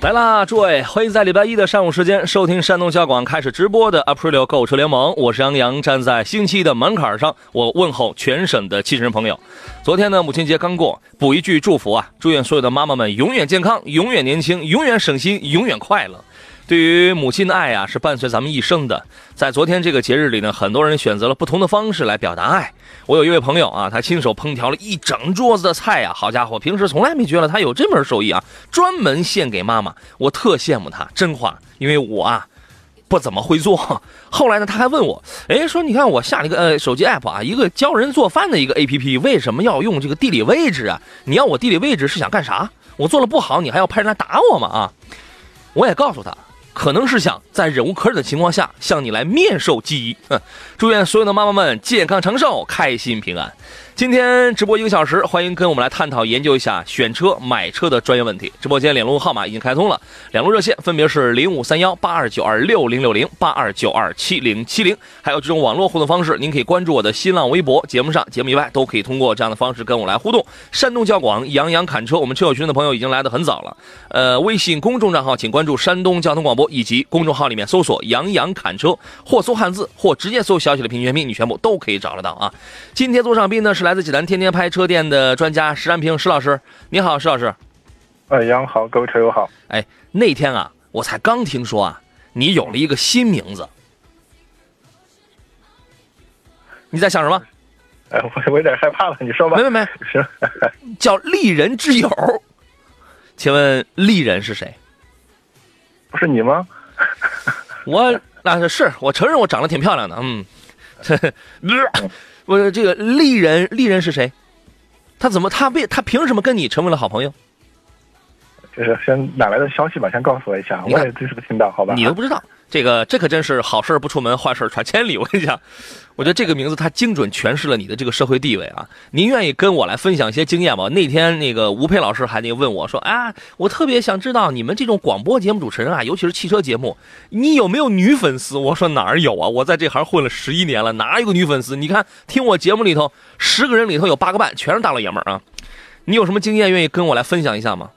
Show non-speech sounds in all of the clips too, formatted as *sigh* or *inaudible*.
来啦，诸位，欢迎在礼拜一的上午时间收听山东交广开始直播的 Aprilio 购车联盟。我是杨洋，站在星期一的门槛上，我问候全省的汽车人朋友。昨天呢，母亲节刚过，补一句祝福啊，祝愿所有的妈妈们永远健康，永远年轻，永远省心，永远快乐。对于母亲的爱啊，是伴随咱们一生的。在昨天这个节日里呢，很多人选择了不同的方式来表达爱。我有一位朋友啊，他亲手烹调了一整桌子的菜呀，好家伙，平时从来没觉得他有这门手艺啊，专门献给妈妈。我特羡慕他，真话，因为我啊不怎么会做。后来呢，他还问我，哎，说你看我下了一个呃手机 app 啊，一个教人做饭的一个 app，为什么要用这个地理位置啊？你要我地理位置是想干啥？我做了不好，你还要派人来打我吗？啊？我也告诉他。可能是想在忍无可忍的情况下向你来面授机宜。祝愿所有的妈妈们健康长寿、开心平安。今天直播一个小时，欢迎跟我们来探讨研究一下选车、买车的专业问题。直播间两路号码已经开通了，两路热线分别是零五三幺八二九二六零六零八二九二七零七零，还有这种网络互动方式，您可以关注我的新浪微博，节目上、节目以外都可以通过这样的方式跟我来互动。山东交广杨洋侃车，我们车友群的朋友已经来的很早了。呃，微信公众账号请关注山东交通广播，以及公众号里面搜索杨洋侃车，或搜汉字，或直接搜小写的拼音全拼，你全部都可以找得到啊。今天做上宾呢是来自济南天天拍车店的专家石安平石老师，你好，石老师。哎，杨好，各位车友好。哎，那天啊，我才刚听说啊，你有了一个新名字。你在想什么？*laughs* 哎，我我有点害怕了，你说吧。没没没，是叫丽人之友。请问丽人是谁？不是你吗？我那是我承认我长得挺漂亮的，嗯。*laughs* 我这个丽人，丽人是谁？他怎么他为他凭什么跟你成为了好朋友？就是先哪来的消息吧？先告诉我一下，我也第一次听到，好吧？你都不知道。这个这可真是好事不出门，坏事传千里。我跟你讲，*laughs* 我觉得这个名字它精准诠释了你的这个社会地位啊！您愿意跟我来分享一些经验吗？那天那个吴佩老师还那问我说：“啊，我特别想知道你们这种广播节目主持人啊，尤其是汽车节目，你有没有女粉丝？”我说：“哪儿有啊？我在这行混了十一年了，哪有个女粉丝？你看听我节目里头，十个人里头有八个半全是大老爷们儿啊！你有什么经验愿意跟我来分享一下吗？”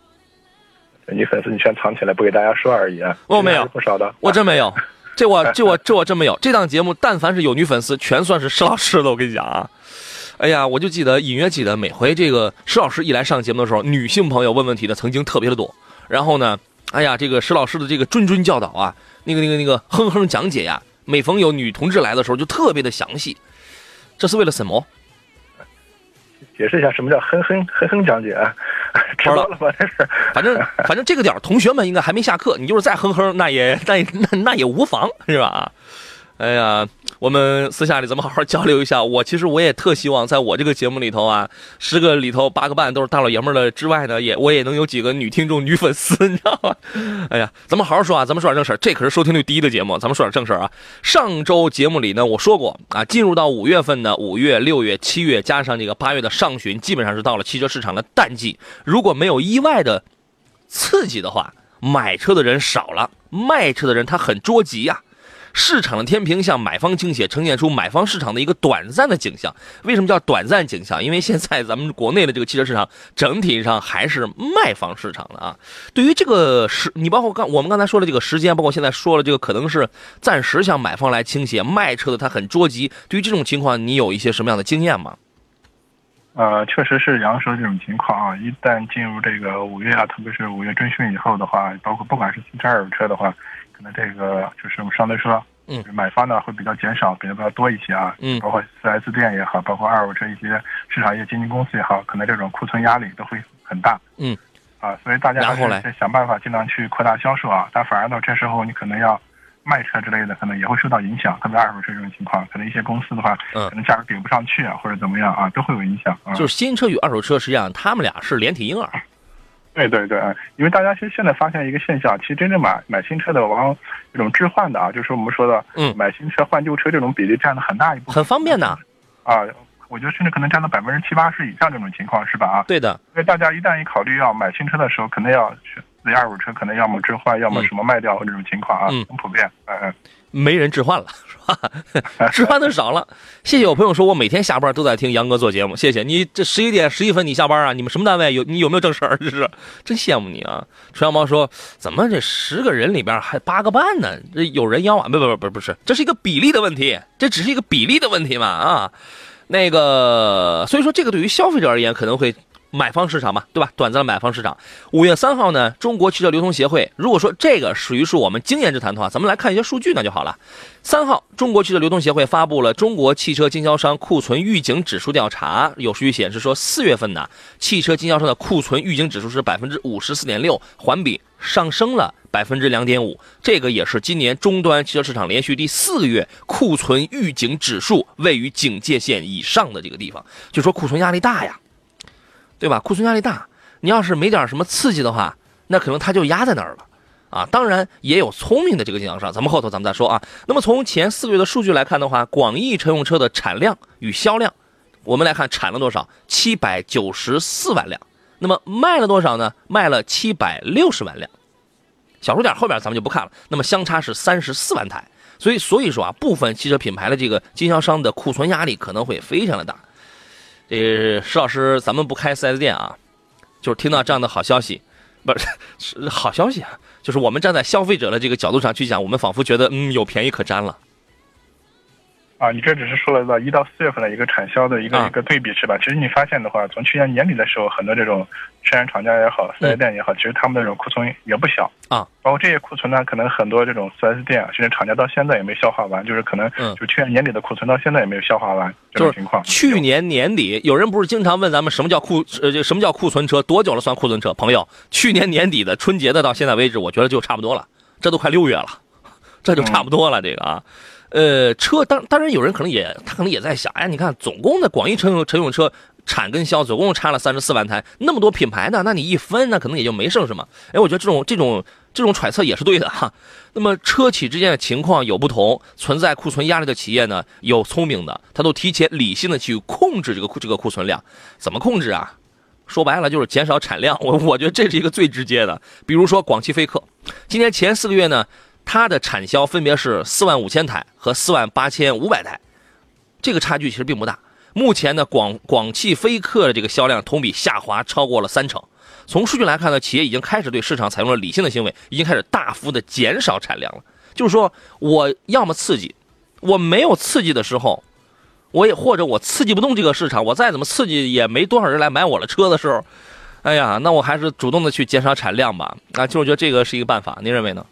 女粉丝你全藏起来不给大家说而已啊！我没有不少的，我真没有，*laughs* 这我这我这我真没有。这档节目但凡是有女粉丝，全算是石老师的。我跟你讲啊，哎呀，我就记得隐约记得每回这个石老师一来上节目的时候，女性朋友问问题的曾经特别的多。然后呢，哎呀，这个石老师的这个谆谆教导啊，那个那个那个哼哼讲解呀，每逢有女同志来的时候就特别的详细。这是为了什么？解释一下什么叫哼哼哼哼讲解啊？*laughs* 知道了吧？这是，*laughs* 反正反正这个点同学们应该还没下课。你就是再哼哼，那也那那那也无妨，是吧？哎呀，我们私下里咱们好好交流一下。我其实我也特希望，在我这个节目里头啊，十个里头八个半都是大老爷们的之外呢，也我也能有几个女听众、女粉丝，你知道吗？哎呀，咱们好好说啊，咱们说点正事儿。这可是收听率第一的节目，咱们说点正事儿啊。上周节目里呢，我说过啊，进入到五月份呢，五月、六月、七月，加上这个八月的上旬，基本上是到了汽车市场的淡季。如果没有意外的刺激的话，买车的人少了，卖车的人他很着急呀。市场的天平向买方倾斜，呈现出买方市场的一个短暂的景象。为什么叫短暂景象？因为现在咱们国内的这个汽车市场整体上还是卖方市场的啊。对于这个时，你包括刚我们刚才说的这个时间，包括现在说了这个可能是暂时向买方来倾斜，卖车的他很着急。对于这种情况，你有一些什么样的经验吗？呃，确实是杨说这种情况啊。一旦进入这个五月啊，特别是五月中旬以后的话，包括不管是新车、二手车的话。那这个就是上车车，嗯，买方呢会比较减少，比较多一些啊，嗯，包括四 S 店也好，包括二手车一些市场一些经纪公司也好，可能这种库存压力都会很大，嗯，啊，所以大家还是想办法尽量去扩大销售啊，但反而到这时候你可能要卖车之类的，可能也会受到影响。特别二手车这种情况，可能一些公司的话，嗯可能价格顶不上去啊，或者怎么样啊，都会有影响啊。就是新车与二手车，实际上他们俩是连体婴儿。对对对，啊因为大家其实现在发现一个现象，其实真正买买新车的，往往这种置换的啊，就是我们说的，嗯买新车换旧车这种比例占了很大一部分，很方便的。啊。我觉得甚至可能占到百分之七八十以上这种情况，是吧？啊，对的，因为大家一旦一考虑要买新车的时候，可能要选自己二手车，可能要么置换，要么什么卖掉这种情况啊，嗯很普遍。嗯嗯。没人置换了，是吧？置换的少了。谢谢有朋友说我每天下班都在听杨哥做节目，谢谢你。这十一点十一分你下班啊？你们什么单位？有你有没有正事儿？*laughs* 这是真羡慕你啊！纯羊毛说怎么这十个人里边还八个半呢？这有人要啊？不不不不不是，这是一个比例的问题，这只是一个比例的问题嘛啊。那个，所以说这个对于消费者而言可能会买方市场嘛，对吧？短暂的买方市场。五月三号呢，中国汽车流通协会，如果说这个属于是我们经验之谈的话，咱们来看一些数据那就好了。三号，中国汽车流通协会发布了中国汽车经销商库存预警指数调查，有数据显示说，四月份呢，汽车经销商的库存预警指数是百分之五十四点六，环比上升了百分之两点五，这个也是今年终端汽车市场连续第四个月库存预警指数位于警戒线以上的这个地方，就说库存压力大呀，对吧？库存压力大，你要是没点什么刺激的话，那可能它就压在那儿了。啊，当然也有聪明的这个经销商，咱们后头咱们再说啊。那么从前四个月的数据来看的话，广义乘用车的产量与销量，我们来看产了多少？七百九十四万辆。那么卖了多少呢？卖了七百六十万辆。小数点后边咱们就不看了。那么相差是三十四万台。所以所以说啊，部分汽车品牌的这个经销商的库存压力可能会非常的大。呃石老师，咱们不开 4S 店啊，就是听到这样的好消息，不是好消息啊。就是我们站在消费者的这个角度上去讲，我们仿佛觉得嗯有便宜可占了。啊，你这只是说了到一到四月份的一个产销的一个、啊一个对比是吧？其实你发现的话，从去年年底的时候，很多这种生产厂家也好，四 S 店也好，其实他们那种库存也不小嗯啊。包括这些库存呢，可能很多这种四 S 店啊，甚至厂家到现在也没消化完，就是可能嗯就去年年底的库存到现在也没有消化完这就是种情况。去年年底，有人不是经常问咱们什么叫库呃什么叫库存车，多久了算库存车？朋友，去年年底的春节的到现在为止，我觉得就差不多了，这都快六月了，这就差不多了。这个啊，呃，车当当然有人可能也他可能也在想，哎，你看总共的广义乘用乘用车产跟销总共差了三十四万台，那么多品牌呢，那你一分那可能也就没剩什么。哎，我觉得这种这种这种揣测也是对的哈。那么车企之间的情况有不同，存在库存压力的企业呢，有聪明的，他都提前理性的去控制这个库这个库存量，怎么控制啊？说白了就是减少产量，我我觉得这是一个最直接的。比如说广汽菲克，今年前四个月呢，它的产销分别是四万五千台和四万八千五百台，这个差距其实并不大。目前呢，广广汽菲克的这个销量同比下滑超过了三成。从数据来看呢，企业已经开始对市场采用了理性的行为，已经开始大幅的减少产量了。就是说，我要么刺激，我没有刺激的时候，我也或者我刺激不动这个市场，我再怎么刺激也没多少人来买我的车的时候，哎呀，那我还是主动的去减少产量吧。啊，就我觉得这个是一个办法，您认为呢？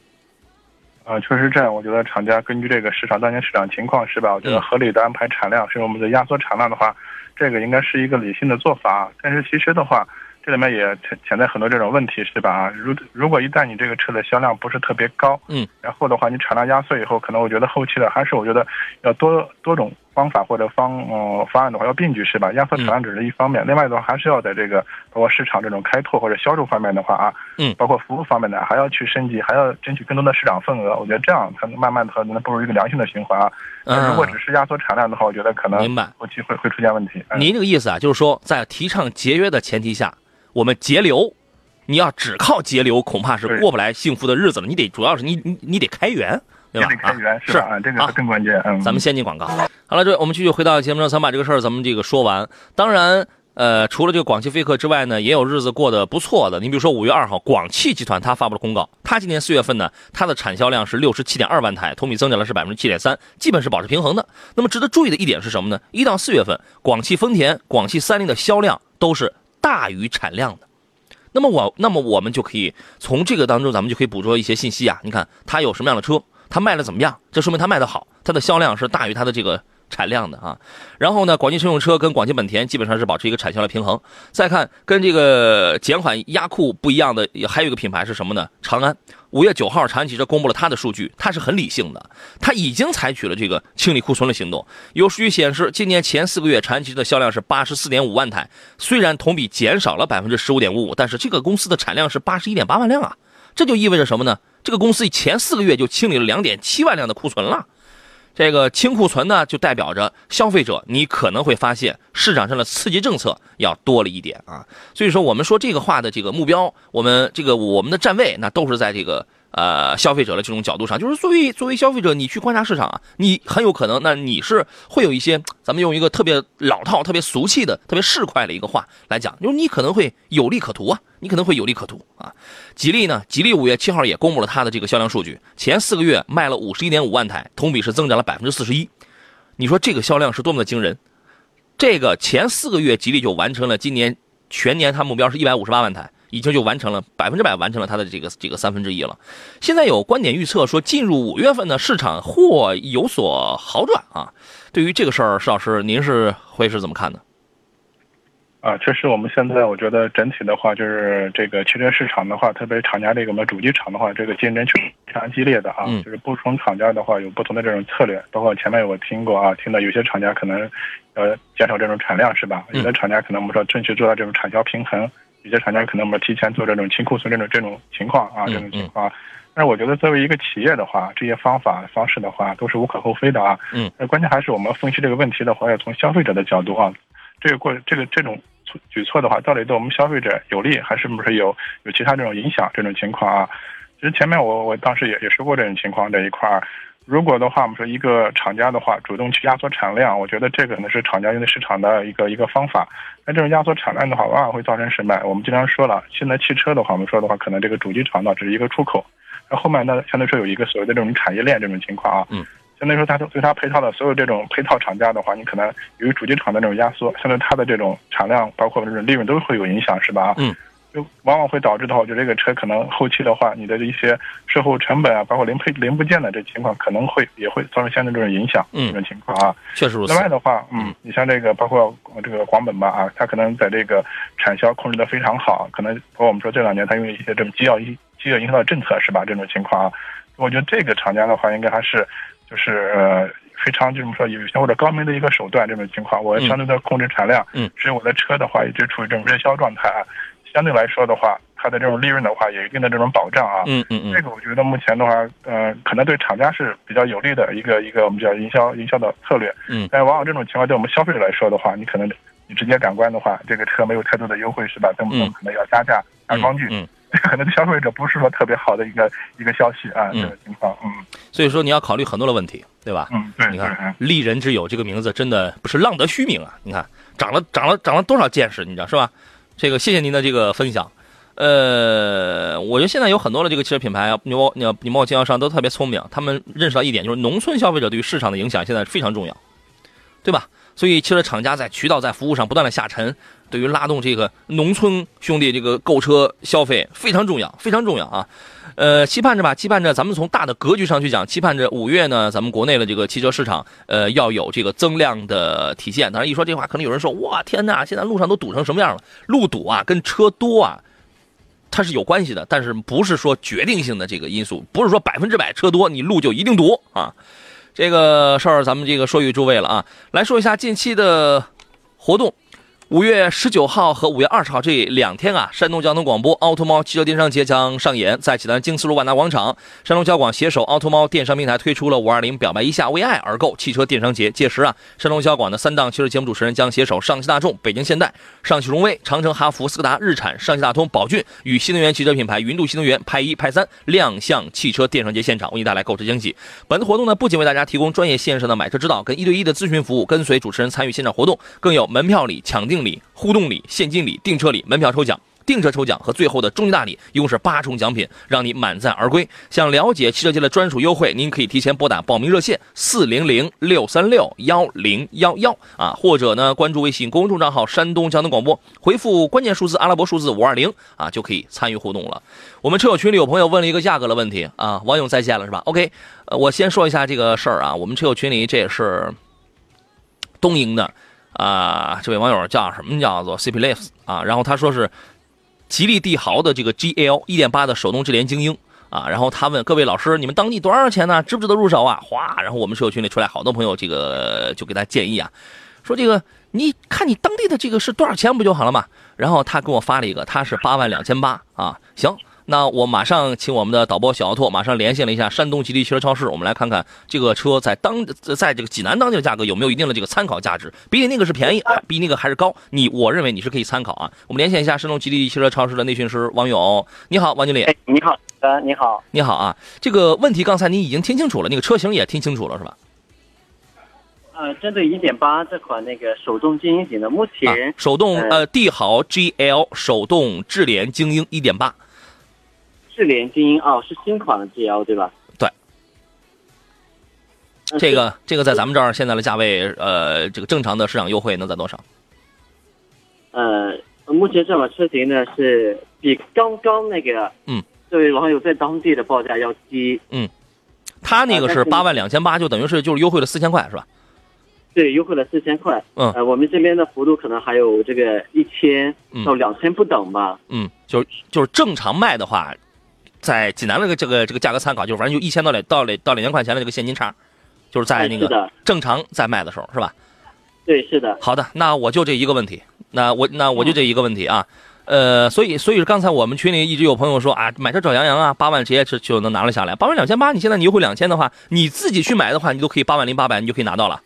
啊，确实这样。我觉得厂家根据这个市场当前市场情况是吧？我觉得嗯合理的安排产量，甚至我们的压缩产量的话，这个应该是一个理性的做法。但是其实的话，这里面也潜潜在很多这种问题，是吧？啊，如如果一旦你这个车的销量不是特别高，嗯，然后的话你产量压缩以后，可能我觉得后期的还是我觉得要多多种方法或者方呃方案的话要并举，是吧？压缩产量只是一方面，另外的话还是要在这个包括市场这种开拓或者销售方面的话啊，嗯包括服务方面的还要去升级，还要争取更多的市场份额。我觉得这样才能慢慢的才能步入一个良性的循环啊。嗯如果只是压缩产量的话，我觉得可能嗯明白后期会会出现问题。嗯您这个意思啊，就是说在提倡节约的前提下，我们节流，你要只靠节流，恐怕是过不来幸福的日子了。你得主要是你你你得开源，对吧？开源啊是？啊，这个是更关键。嗯，咱们先进广告。好了，这位我们继续回到节目中，咱把这个事儿咱们这个说完。当然，呃，除了这个广汽菲克之外呢，也有日子过得不错的。你比如说五月二号，广汽集团它发布了公告，它今年四月份呢，它的产销量是六十七点二万台，同比增长了是百分之七点三，基本是保持平衡的。那么值得注意的一点是什么呢？一到四月份，广汽丰田、广汽三菱的销量都是大于产量的。那么我，那么我们就可以从这个当中，咱们就可以捕捉一些信息啊。你看它有什么样的车，它卖的怎么样，这说明它卖的好，它的销量是大于它的这个产量的啊。然后呢，广汽乘用车跟广汽本田基本上是保持一个产销的平衡。再看跟这个减缓压库不一样的，还有一个品牌是什么呢？长安。五月九号，长安汽车公布了它的数据，它是很理性的，它已经采取了这个清理库存的行动。有数据显示，今年前四个月，长安汽车的销量是八十四点五万台，虽然同比减少了百分之十五点五五，但是这个公司的产量是八十一点八万辆啊，这就意味着什么呢？这个公司前四个月就清理了两点七万辆的库存了。这个清库存呢，就代表着消费者，你可能会发现市场上的刺激政策要多了一点啊。所以说，我们说这个话的这个目标，我们这个我们的站位，那都是在这个。呃，消费者的这种角度上，就是作为作为消费者，你去观察市场啊，你很有可能，那你是会有一些，咱们用一个特别老套、特别俗气的、特别市侩的一个话来讲，就是你可能会有利可图啊，你可能会有利可图啊。吉利呢，吉利五月七号也公布了它的这个销量数据，前四个月卖了五十一点五万台，同比是增长了百分之四十一。你说这个销量是多么的惊人？这个前四个月吉利就完成了今年全年它目标是一百五十八万台。已经就完成了百分之百完成了它的这个这个三分之一了。现在有观点预测说，进入五月份呢，市场或有所好转啊。对于这个事儿，石老师您是会是怎么看的？啊，确实，我们现在我觉得整体的话，就是这个汽车市场的话，特别厂家这个我们主机厂的话，这个竞争确实非常激烈的啊。就是不同厂家的话有不同的这种策略，包括前面我听过啊，听到有些厂家可能呃减少这种产量是吧？有的厂家可能我们说争取做到这种产销平衡。有些厂家可能我们提前做这种清库存这种这种情况啊，这种情况。但是我觉得作为一个企业的话，这些方法方式的话都是无可厚非的啊。嗯。那关键还是我们分析这个问题的话，要从消费者的角度啊，这个过这个这种举措的话，到底对我们消费者有利，还是不是有有其他这种影响？这种情况啊，其实前面我我当时也也说过这种情况这一块儿。如果的话，我们说一个厂家的话，主动去压缩产量，我觉得这个可能是厂家应对市场的一个一个方法。那这种压缩产量的话，往往会造成什么？我们经常说了，现在汽车的话，我们说的话，可能这个主机厂呢只是一个出口，那后面呢相对说有一个所谓的这种产业链这种情况啊。嗯。相对说，它对它配套的所有这种配套厂家的话，你可能由于主机厂的这种压缩，相对它的这种产量，包括这种利润都会有影响，是吧？嗯。就往往会导致的话，就这个车可能后期的话，你的一些售后成本啊，包括零配零部件的这情况，可能会也会造成相对这种影响，这种情况啊。确实如此。另外的话，嗯，你像这个包括这个广本吧啊，它可能在这个产销控制的非常好，可能包括我们说这两年它用一些这种机要营机要营销的政策是吧？这种情况啊，我觉得这个厂家的话，应该还是就是呃非常就是说有效或者高明的一个手段，这种情况，我相对的控制产量，嗯，使我的车的话一直处于这种热销状态啊。相对来说的话，它的这种利润的话，有一定的这种保障啊。嗯嗯嗯。这个我觉得目前的话，呃，可能对厂家是比较有利的一个一个我们叫营销营销的策略。嗯。但往往这种情况对我们消费者来说的话，你可能你直接感官的话，这个车没有太多的优惠是吧？动不动可能要加价加装具。嗯。*laughs* 可能对消费者不是说特别好的一个一个消息啊，这个情况。嗯。所以说你要考虑很多的问题，对吧？嗯，对。你看“利人之友”这个名字真的不是浪得虚名啊！你看长了长了长了多少见识，你知道是吧？这个谢谢您的这个分享。呃，我觉得现在有很多的这个汽车品牌啊，你包你你包括经销商都特别聪明，他们认识到一点，就是农村消费者对于市场的影响现在非常重要，对吧？所以汽车厂家在渠道在服务上不断的下沉，对于拉动这个农村兄弟这个购车消费非常重要，非常重要啊！呃，期盼着吧，期盼着咱们从大的格局上去讲，期盼着五月呢，咱们国内的这个汽车市场，呃，要有这个增量的体现。当然，一说这话，可能有人说，哇，天哪，现在路上都堵成什么样了？路堵啊，跟车多啊。它是有关系的，但是不是说决定性的这个因素，不是说百分之百车多你路就一定堵啊。这个事儿咱们这个说与诸位了啊，来说一下近期的活动。五月十九号和五月二十号这两天啊，山东交通广播奥特猫汽车电商节将上演，在济南京四路万达广场，山东交广携手奥特猫电商平台推出了五二零表白一下为爱而购汽车电商节。届时啊，山东交广的三档汽车节目主持人将携手上汽大众、北京现代、上汽荣威、长城、哈弗、斯柯达、日产、上汽大通、宝骏与新能源汽车品牌云度新能源派一派三亮相汽车电商节现场，为你带来购车惊喜。本次活动呢，不仅为大家提供专业线上的买车指导跟一对一的咨询服务，跟随主持人参与现场活动，更有门票礼、抢定礼。互动礼、现金礼、订车礼、门票抽奖、订车抽奖和最后的终极大礼，一共是八重奖品，让你满载而归。想了解汽车节的专属优惠，您可以提前拨打报名热线四零零六三六幺零幺幺啊，或者呢关注微信公众账号山东交通广播，回复关键数字阿拉伯数字五二零啊，就可以参与互动了。我们车友群里有朋友问了一个价格的问题啊，王勇在线了是吧？OK，我先说一下这个事儿啊，我们车友群里这也是。东营的啊，这位网友叫什么叫做 CP Lives 啊，然后他说是吉利帝豪的这个 GL 1.8的手动智联精英啊，然后他问各位老师，你们当地多少钱呢？值不值得入手啊？哗，然后我们社群里出来好多朋友，这个就给他建议啊，说这个你看你当地的这个是多少钱不就好了嘛？然后他给我发了一个，他是八万两千八啊，行。那我马上请我们的导播小奥拓马上连线了一下山东吉利汽车超市，我们来看看这个车在当在这个济南当地的价格有没有一定的这个参考价值，比你那个是便宜，比那个还是高？你我认为你是可以参考啊。我们连线一下山东吉利汽车超市的内训师王勇，你好，王经理。哎，你好，呃，你好，你好啊。这个问题刚才你已经听清楚了，那个车型也听清楚了是吧？呃，针对1.8这款那个手动精英型的，目前手动呃帝豪 GL 手动智联精英1.8。智联精英哦，是新款的 GL 对吧？对。这个这个在咱们这儿现在的价位，呃，这个正常的市场优惠能在多少？呃，目前这款车型呢是比刚刚那个嗯，这位网友在当地的报价要低。嗯，他那个是八万两千八，就等于是就是优惠了四千块是吧？对，优惠了四千块。嗯，呃，我们这边的幅度可能还有这个一千到两千不等吧。嗯，就就是正常卖的话。在济南那个这个这个价格参考，就是反正就一千到两到两到两千块钱的这个现金差，就是在那个正常在卖的时候，是吧？对，是的。好的，那我就这一个问题，那我那我就这一个问题啊，呃，所以所以刚才我们群里一直有朋友说啊，买车找杨洋啊，八万直接就就能拿了下来，八万两千八，你现在你优惠两千的话，你自己去买的话，你都可以八万零八百，你就可以拿到了，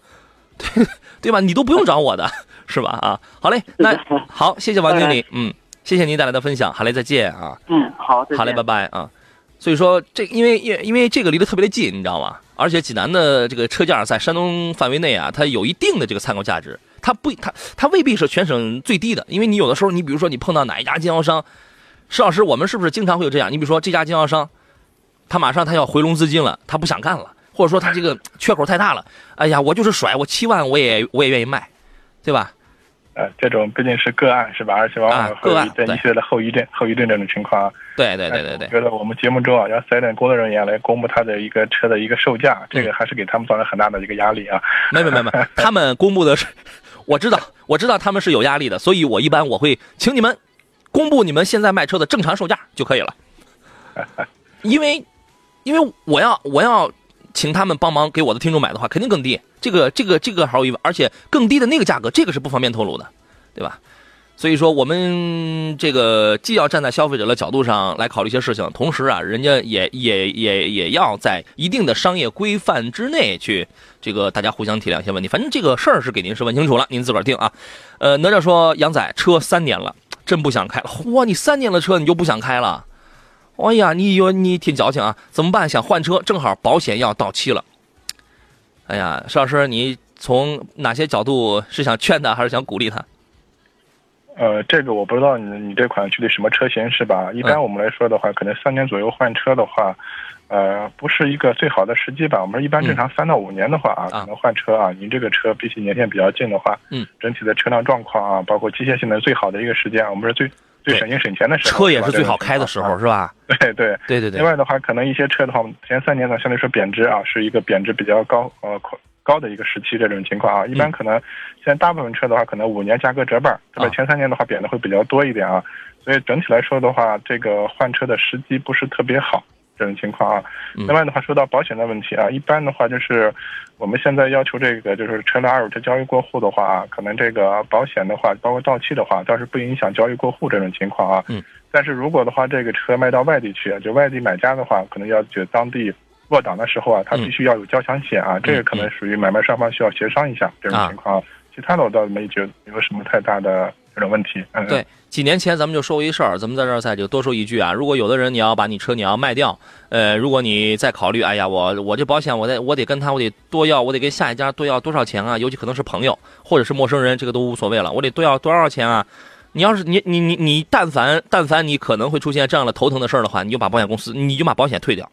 对 *laughs* 对吧？你都不用找我的，是吧？啊，好嘞，那好，谢谢王经理，嗯。谢谢您带来的分享，好嘞，再见啊！嗯，好，好嘞，拜拜啊！所以说，这因为因因为这个离得特别的近，你知道吗？而且济南的这个车价在山东范围内啊，它有一定的这个参考价值。它不，它它未必是全省最低的，因为你有的时候，你比如说你碰到哪一家经销商，石老师，我们是不是经常会有这样？你比如说这家经销商，他马上他要回笼资金了，他不想干了，或者说他这个缺口太大了，哎呀，我就是甩，我七万我也我也愿意卖，对吧？呃，这种毕竟是个案，是吧？而且往往会有一些的后遗症、后遗症这种情况。对对对对对。觉得我们节目中啊，让四 S 店工作人员来公布他的一个车的一个售价，这个还是给他们造成很大的一个压力啊。没有没有没有，*laughs* 他们公布的是，我知道，我知道他们是有压力的，所以我一般我会请你们公布你们现在卖车的正常售价就可以了。*laughs* 因为，因为我要我要请他们帮忙给我的听众买的话，肯定更低。这个这个这个毫无疑问，而且更低的那个价格，这个是不方便透露的，对吧？所以说，我们这个既要站在消费者的角度上来考虑一些事情，同时啊，人家也也也也要在一定的商业规范之内去，这个大家互相体谅一些问题。反正这个事儿是给您是问清楚了，您自个儿定啊。呃，哪吒说杨仔车三年了，真不想开了。嚯，你三年的车你就不想开了？哎呀，你有你挺矫情啊？怎么办？想换车，正好保险要到期了。哎呀，石老师，你从哪些角度是想劝他，还是想鼓励他？呃，这个我不知道你你这款具体什么车型是吧？一般我们来说的话，可能三年左右换车的话，呃，不是一个最好的时机吧？我们一般正常三到五年的话啊，可能换车啊，您这个车比起年限比较近的话，嗯，整体的车辆状况啊，包括机械性能最好的一个时间，我们是最最省心省钱的时候，车也是最好开的时候，是吧？对对对。对对。另外的话，可能一些车的话，前三年呢，相对说贬值啊，是一个贬值比较高呃高的一个时期，这种情况啊，一般可能现在大部分车的话，可能五年价格折半，对吧？前三年的话贬的会比较多一点啊，所以整体来说的话，这个换车的时机不是特别好，这种情况啊。另外的话，说到保险的问题啊，一般的话就是我们现在要求这个就是车辆二手车交易过户的话啊，可能这个保险的话，包括到期的话，倒是不影响交易过户这种情况啊。嗯。但是如果的话，这个车卖到外地去，就外地买家的话，可能要就当地。落档的时候啊，他必须要有交强险啊，这个可能属于买卖双方需要协商一下这种情况。其他的我倒没觉得有什么太大的这种问题。嗯，对，几年前咱们就说过一事儿，咱们在这儿再就多说一句啊。如果有的人你要把你车你要卖掉，呃，如果你再考虑，哎呀，我我这保险我得我得跟他我得多要，我得跟下一家多要多少钱啊？尤其可能是朋友或者是陌生人，这个都无所谓了，我得多要多少钱啊？你要是你你你你但凡但凡你可能会出现这样的头疼的事儿的话，你就把保险公司你就把保险退掉。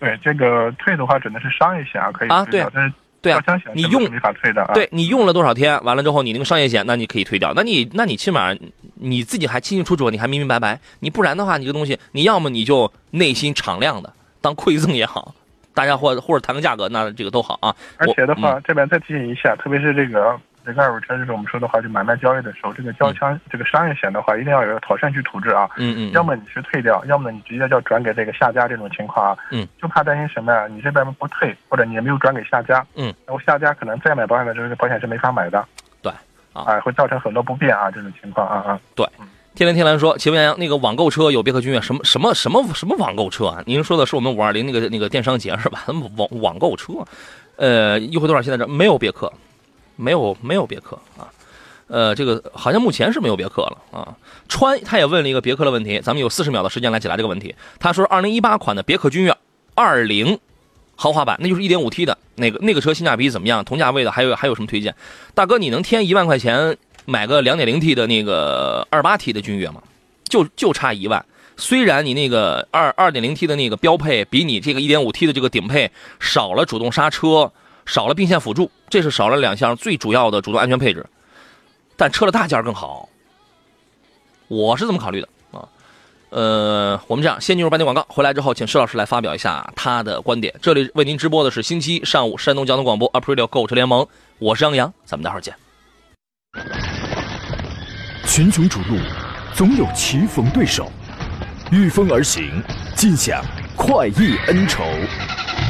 对这个退的话，只能是商业险啊，可以啊，对啊，但是对啊，你用没法退的啊。对你用了多少天，完了之后你那个商业险，那你可以退掉。那你那你起码你自己还清清楚楚，你还明明白白。你不然的话，你这东西，你要么你就内心敞亮的当馈赠也好，大家或或者谈个价格，那这个都好啊。而且的话，我这边再提醒一下，特别是这个这个二手车，就是我们说的话，就买卖交易的时候，这个交强、这个商业险的话，一定要有个妥善去处置啊。嗯嗯，要么你是退掉，要么呢你直接就转给这个下家这种情况啊。嗯，就怕担心什么呀？你这边不退，或者你也没有转给下家。嗯，然后下家可能再买保险的时候，这保险是没法买的。对，啊哎，会造成很多不便啊，这种情况啊啊。对天蓝天蓝说，请问杨，那个网购车有别克君越什么什么什么什么网购车啊？您说的是我们五二零那个那个电商节是吧？*laughs* 网网购车，呃，优惠多少？现在这没有别克，没有没有别克啊。呃，这个好像目前是没有别克了啊。川他也问了一个别克的问题，咱们有四十秒的时间来解答这个问题。他说，二零一八款的别克君越二零豪华版，那就是一点五 T 的那个那个车性价比怎么样？同价位的还有还有什么推荐？大哥，你能添一万块钱买个两点零 T 的那个二八 T 的君越吗？就就差一万。虽然你那个二二点零 T 的那个标配比你这个一点五 T 的这个顶配少了主动刹车，少了并线辅助，这是少了两项最主要的主动安全配置，但车的大件更好。我是这么考虑的啊。呃，我们这样先进入半点广告，回来之后请施老师来发表一下他的观点。这里为您直播的是星期一上午山东交通广播 Aprilio 购车联盟，我是杨洋，咱们待会儿见。群雄逐鹿，总有棋逢对手，御风而行，尽享快意恩仇。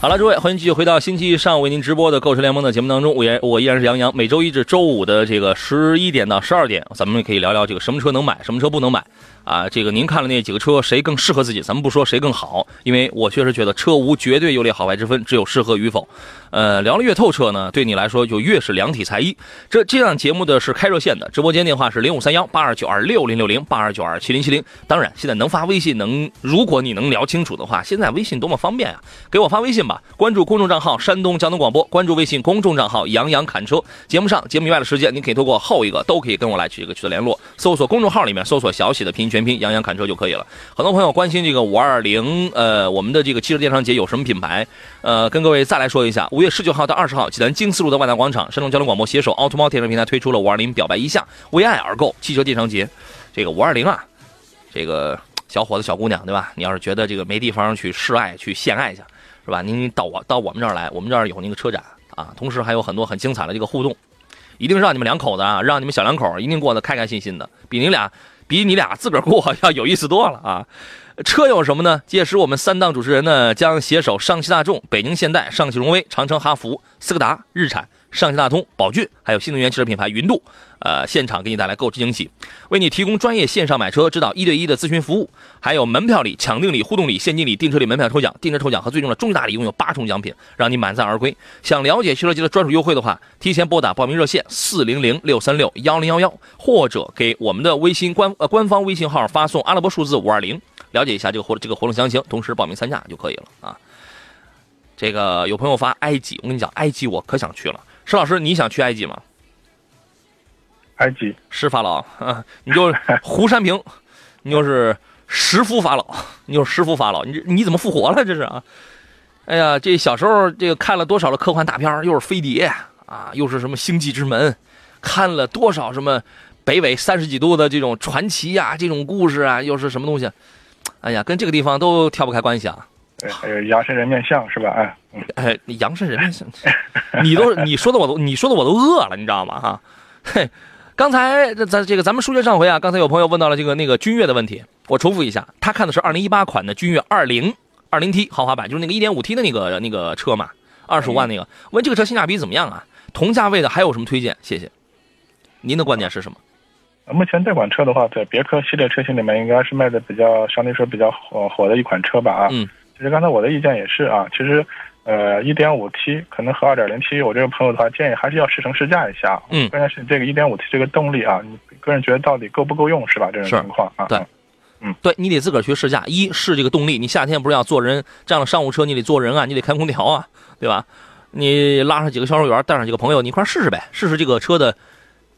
好了，诸位，欢迎继续回到星期一上午为您直播的购车联盟的节目当中。我也我依然是杨洋。每周一至周五的这个十一点到十二点，咱们可以聊聊这个什么车能买，什么车不能买啊。这个您看了那几个车，谁更适合自己？咱们不说谁更好，因为我确实觉得车无绝对优劣好坏之分，只有适合与否。呃，聊了越透彻呢，对你来说就越是量体裁衣。这这档节目的是开热线的，直播间电话是零五三幺八二九二六零六零八二九二七零七零。当然，现在能发微信，能如果你能聊清楚的话，现在微信多么方便啊！给我发微信吧，关注公众账号山东交通广播，关注微信公众账号杨洋侃车。节目上、节目以外的时间，您可以通过后一个都可以跟我来取一个取得联络，搜索公众号里面搜索小喜的拼音全拼杨洋侃车就可以了。很多朋友关心这个五二零，呃，我们的这个汽车电商节有什么品牌？呃，跟各位再来说一下，五月十九号到二十号，济南经四路的万达广场，山东交通广播携手奥特猫电商平台推出了五二零表白一下，为爱而购汽车电商节。这个五二零啊，这个小伙子小姑娘对吧？你要是觉得这个没地方去示爱去献爱去，是吧？您到我到我们这儿来，我们这儿有那个车展啊，同时还有很多很精彩的这个互动，一定让你们两口子啊，让你们小两口一定过得开开心心的，比你俩比你俩自个儿过要有意思多了啊。车有什么呢？届时我们三档主持人呢将携手上汽大众、北京现代、上汽荣威、长城哈弗、斯柯达、日产、上汽大通、宝骏，还有新能源汽车品牌云度，呃，现场给你带来购车惊喜，为你提供专业线上买车指导一对一的咨询服务，还有门票礼、抢定礼、互动礼、现金礼、订车礼、门票抽奖、订车抽奖和最终的终极大礼，一共有八重奖品，让你满载而归。想了解汽车节的专属优惠的话，提前拨打报名热线四零零六三六幺零幺幺，或者给我们的微信官呃官方微信号发送阿拉伯数字五二零。了解一下这个活这个活动详情，同时报名参加就可以了啊。这个有朋友发埃及，我跟你讲，埃及我可想去了。石老师，你想去埃及吗？埃及是法老啊，你就是胡山平，你就是石夫法老，你就是石夫法老，你你怎么复活了？这是啊！哎呀，这小时候这个看了多少的科幻大片，又是飞碟啊，又是什么星际之门，看了多少什么北纬三十几度的这种传奇呀、这种故事啊，又是什么东西？哎呀，跟这个地方都跳不开关系啊！对，还有羊身人面像是吧？哎，嗯，哎，羊身人面像，你都你说的我都你说的我都饿了，你知道吗？哈，嘿，刚才这咱这个咱们书接上回啊，刚才有朋友问到了这个那个君越的问题，我重复一下，他看的是二零一八款的君越二零二零 T 豪华版，就是那个一点五 T 的那个那个车嘛，二十五万那个。问这个车性价比怎么样啊？同价位的还有什么推荐？谢谢。您的观点是什么？目前这款车的话，在别克系列车型里面，应该是卖的比较相对说比较火火的一款车吧？啊，嗯，其实刚才我的意见也是啊，其实，呃，一点五 T 可能和二点零 T，我这个朋友的话建议还是要试乘试驾一下。嗯关键是这个一点五 T 这个动力啊，你个人觉得到底够不够用是吧？这种情况啊，对嗯对你得自个儿去试驾，一试这个动力，你夏天不是要坐人这样的商务车，你得坐人啊，你得开空调啊，对吧？你拉上几个销售员，带上几个朋友，你一块试试呗，试试这个车的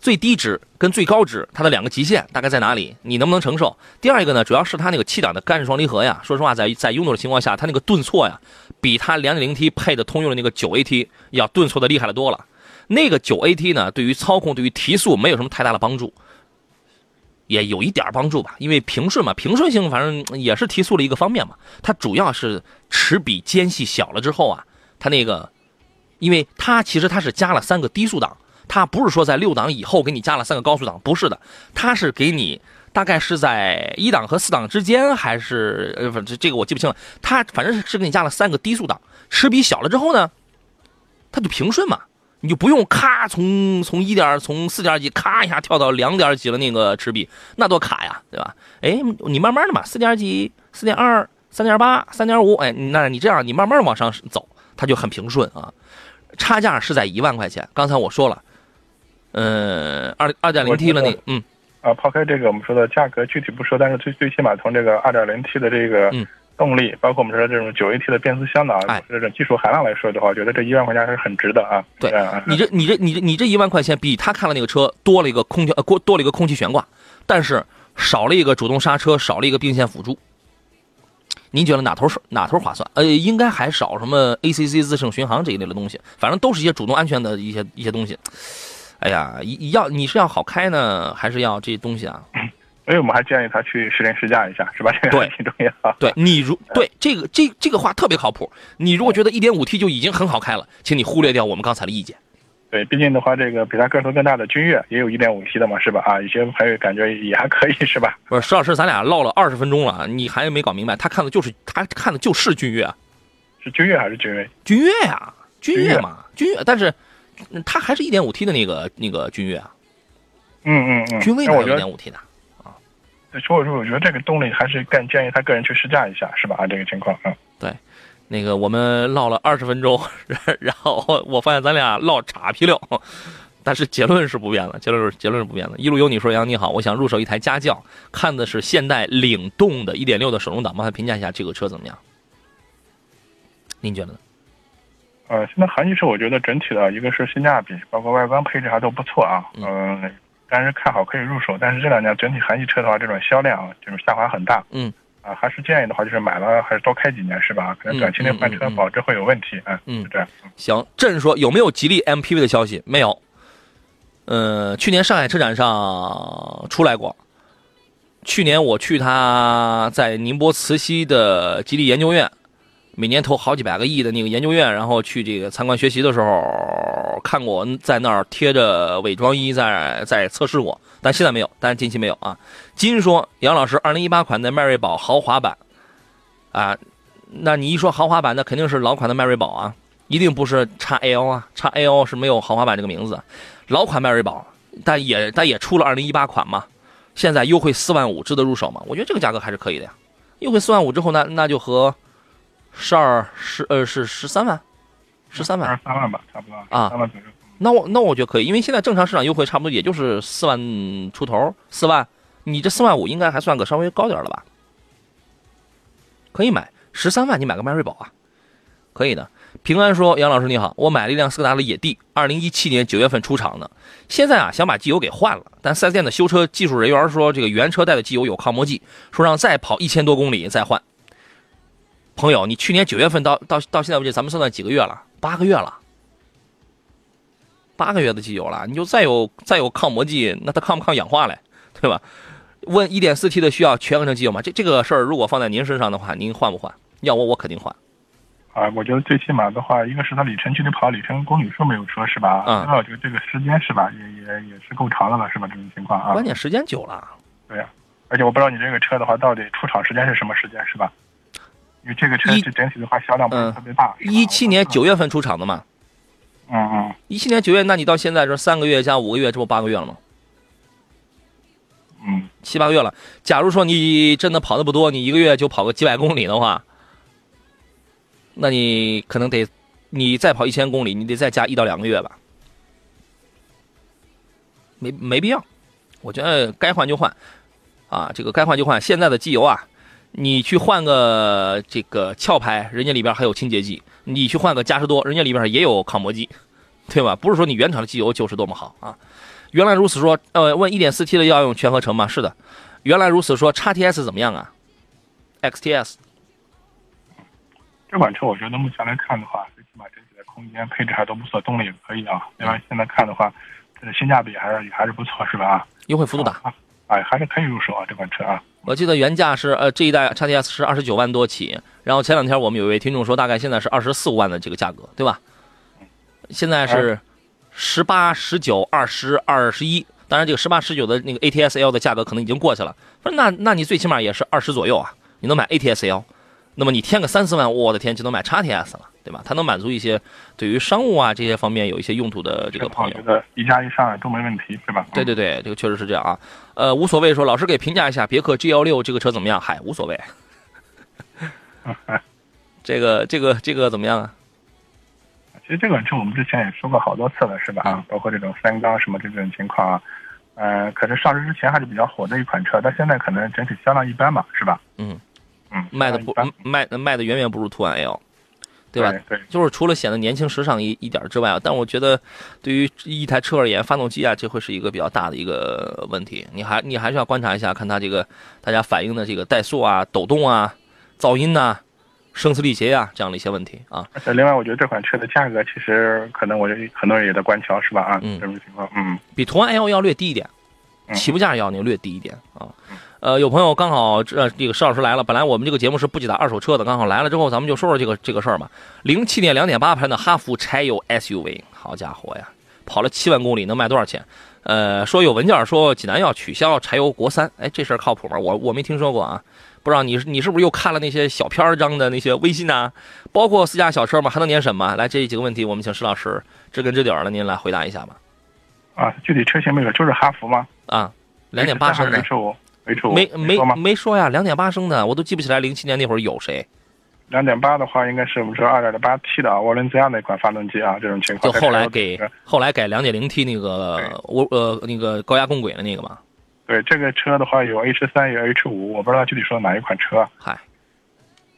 最低值跟最高值，它的两个极限大概在哪里，你能不能承受？第二一个呢，主要是它那个七档的干式双离合呀，说实话，在在拥堵的情况下，它那个顿挫呀，比它 2.0T 配的通用的那个 9AT 要顿挫的厉害的多了。那个 9AT 呢，对于操控、对于提速没有什么太大的帮助，也有一点帮助吧，因为平顺嘛，平顺性反正也是提速的一个方面嘛。它主要是齿比间隙小了之后啊，它那个，因为它其实它是加了三个低速档，它不是说在六档以后给你加了三个高速档，不是的，它是给你大概是在一档和四档之间，还是呃，反正这个我记不清了。它反正是给你加了三个低速档，齿比小了之后呢，它就平顺嘛。你就不用咔从从一点从四点几咔一下跳到两点几了那个齿比，那多卡呀，对吧？哎，你慢慢的嘛，四点几、四点二、三点八、三点五，哎，那你这样你慢慢往上走，它就很平顺啊。差价是在一万块钱，刚才我说了，嗯，二二点零 T 了那嗯啊，抛开这个我们说的价格具体不说，但是最最起码从这个二点零 T 的这个嗯。动力，包括我们说这种九 AT 的变速箱的啊，这种技术含量来说的话，我觉得这一万块钱还是很值的啊。对，你这你这你这你这一万块钱比他看了那个车多了一个空调呃多多了一个空气悬挂，但是少了一个主动刹车，少了一个并线辅助。您觉得哪头是哪头划算？呃，应该还少什么 ACC 自适应巡航这一类的东西，反正都是一些主动安全的一些一些东西。哎呀，要你是要好开呢，还是要这东西啊？*laughs* 所以我们还建议他去实练试驾一下，是吧？这个挺重要。对你如 *laughs* 对这个这这个话特别靠谱。你如果觉得一点五 T 就已经很好开了，请你忽略掉我们刚才的意见。对，毕竟的话，这个比它个头更大的君越也有一点五 T 的嘛，是吧？啊，有些朋友感觉也还可以，是吧？*laughs* 不是，石老师，咱俩唠了二十分钟了，你还没搞明白，他看的就是他看的就是君越，是君越还是君威？君越呀，君越嘛，君越，但是他还是一点五 T 的那个那个君越啊。嗯嗯嗯。君威哪有一点五 T 的？啊所以说，我觉得这个动力还是更建议他个人去试驾一下，是吧？啊，这个情况，嗯，对，那个我们唠了二十分钟，然后我发现咱俩唠岔皮了，但是结论是不变的，结论是结论是不变的。一路有你说杨你好，我想入手一台家轿，看的是现代领动的1.6的手动挡，麻烦评价一下这个车怎么样？您觉得呢？呃，现在韩系车我觉得整体的一个是性价比，包括外观配置还都不错啊，嗯。但是看好可以入手，但是这两年整体韩系车的话，这种销量啊就是下滑很大。嗯，啊，还是建议的话，就是买了还是多开几年，是吧？可能短期内换车保值会有问题。嗯嗯，这样。行，朕说有没有吉利 MPV 的消息？没有。嗯，去年上海车展上出来过。去年我去他在宁波慈溪的吉利研究院。每年投好几百个亿的那个研究院，然后去这个参观学习的时候，看过在那儿贴着伪装衣在在测试过，但现在没有，但是近期没有啊。金说杨老师，二零一八款的迈锐宝豪华版，啊，那你一说豪华版，那肯定是老款的迈锐宝啊，一定不是叉 L 啊，叉 L 是没有豪华版这个名字，老款迈锐宝，但也但也出了二零一八款嘛，现在优惠四万五值得入手嘛？我觉得这个价格还是可以的呀，优惠四万五之后呢，那就和。十二十呃是十三万，十三万，二三万吧，差不多啊，三万左右。那我那我觉得可以，因为现在正常市场优惠差不多也就是四万出头，四万，你这四万五应该还算个稍微高点了吧？可以买十三万，你买个迈锐宝啊，可以的。平安说：“杨老师你好，我买了一辆斯柯达的野地，二零一七年九月份出厂的，现在啊想把机油给换了，但四 S 店的修车技术人员说这个原车带的机油有抗磨剂，说让再跑一千多公里再换。”朋友，你去年九月份到到到现在为止，咱们算算几个月了？八个月了，八个月的机油了，你就再有再有抗磨剂，那它抗不抗氧化嘞？对吧？问一点四 T 的需要全合成机油吗？这这个事儿如果放在您身上的话，您换不换？要我我肯定换。啊，我觉得最起码的话，一个是它里程距离跑里程公里数没有说是吧？嗯。那我觉得这个时间是吧，也也也是够长的了，是吧？这种情况啊。关键时间久了。对呀，而且我不知道你这个车的话，到底出厂时间是什么时间，是吧？因为这个车整体的话销量不是特别大。一七年九月份出厂的嘛。嗯嗯。一七年九月，那你到现在这三个月加五个月，这不八个月了吗？嗯。七八个月了。假如说你真的跑的不多，你一个月就跑个几百公里的话，那你可能得，你再跑一千公里，你得再加一到两个月吧。没没必要，我觉得该换就换，啊，这个该换就换。现在的机油啊。你去换个这个壳牌，人家里边还有清洁剂，你去换个嘉实多，人家里边也有抗磨剂，对吧？不是说你原厂的机油就是多么好啊。原来如此说，呃，问 1.4T 的要用全合成吗？是的，原来如此说。x TS 怎么样啊？XTS 这款车我觉得目前来看的话，最起码整体的空间配置还都不错，动力也可以啊。另外现在看的话，这个性价比还是还是不错，是吧？优惠幅度大，哎，还是可以入手啊这款车啊。我记得原价是呃这一代叉 TS 是二十九万多起，然后前两天我们有一位听众说大概现在是二十四五万的这个价格，对吧？现在是。十八、十九、二十二、十一，当然这个十八、十九的那个 ATS L 的价格可能已经过去了。不是，那那你最起码也是二十左右啊，你能买 ATS L，那么你添个三四万，我的天，就能买叉 TS 了，对吧？它能满足一些对于商务啊这些方面有一些用途的这个朋友。这个一加一上来都没问题，是吧？对对对，这个确实是这样啊。呃，无所谓，说老师给评价一下别克 G 幺六这个车怎么样？嗨，无所谓。*laughs* 这个这个这个怎么样啊？其实这款车我们之前也说过好多次了，是吧？啊，包括这种三缸什么这种情况啊，呃，可是上市之前还是比较火的一款车，但现在可能整体销量一般吧，是吧？嗯嗯，卖的不卖卖的远远不如途安 L，对吧？对，就是除了显得年轻时尚一一点之外啊，但我觉得对于一台车而言，发动机啊，这会是一个比较大的一个问题。你还你还是要观察一下，看它这个大家反映的这个怠速啊、抖动啊、噪音呐。声嘶力竭呀，这样的一些问题啊。而且另外，我觉得这款车的价格其实可能，我觉得很多人也在观瞧，是吧？啊，嗯，这种情况，嗯，比途安 L 要略低一点，起步价要那个略低一点啊。呃，有朋友刚好这这个石老师来了，本来我们这个节目是不解答二手车的，刚好来了之后，咱们就说说这个这个事儿嘛。零七年两点八排的哈弗柴油 SUV，好家伙呀，跑了七万公里，能卖多少钱？呃，说有文件说济南要取消柴油国三，哎，这事儿靠谱吗？我我没听说过啊。不知道你你是不是又看了那些小篇章的那些微信啊？包括私家小车嘛，还能年审吗？来，这几个问题我们请石老师知根知底儿了您来回答一下吧。啊，具体车型没有，就是哈弗吗？啊，两点八升的。H 五，H 五没没没说呀，两点八升的，我都记不起来零七年那会儿有谁。两点八的话，应该是我们说二点零八 T 的涡轮增压那款发动机啊，这种情况。就后来给后来改两点零 T 那个涡呃那个高压共轨的那个嘛。对这个车的话，有 H 三，有 H 五，我不知道具体说哪一款车。嗨，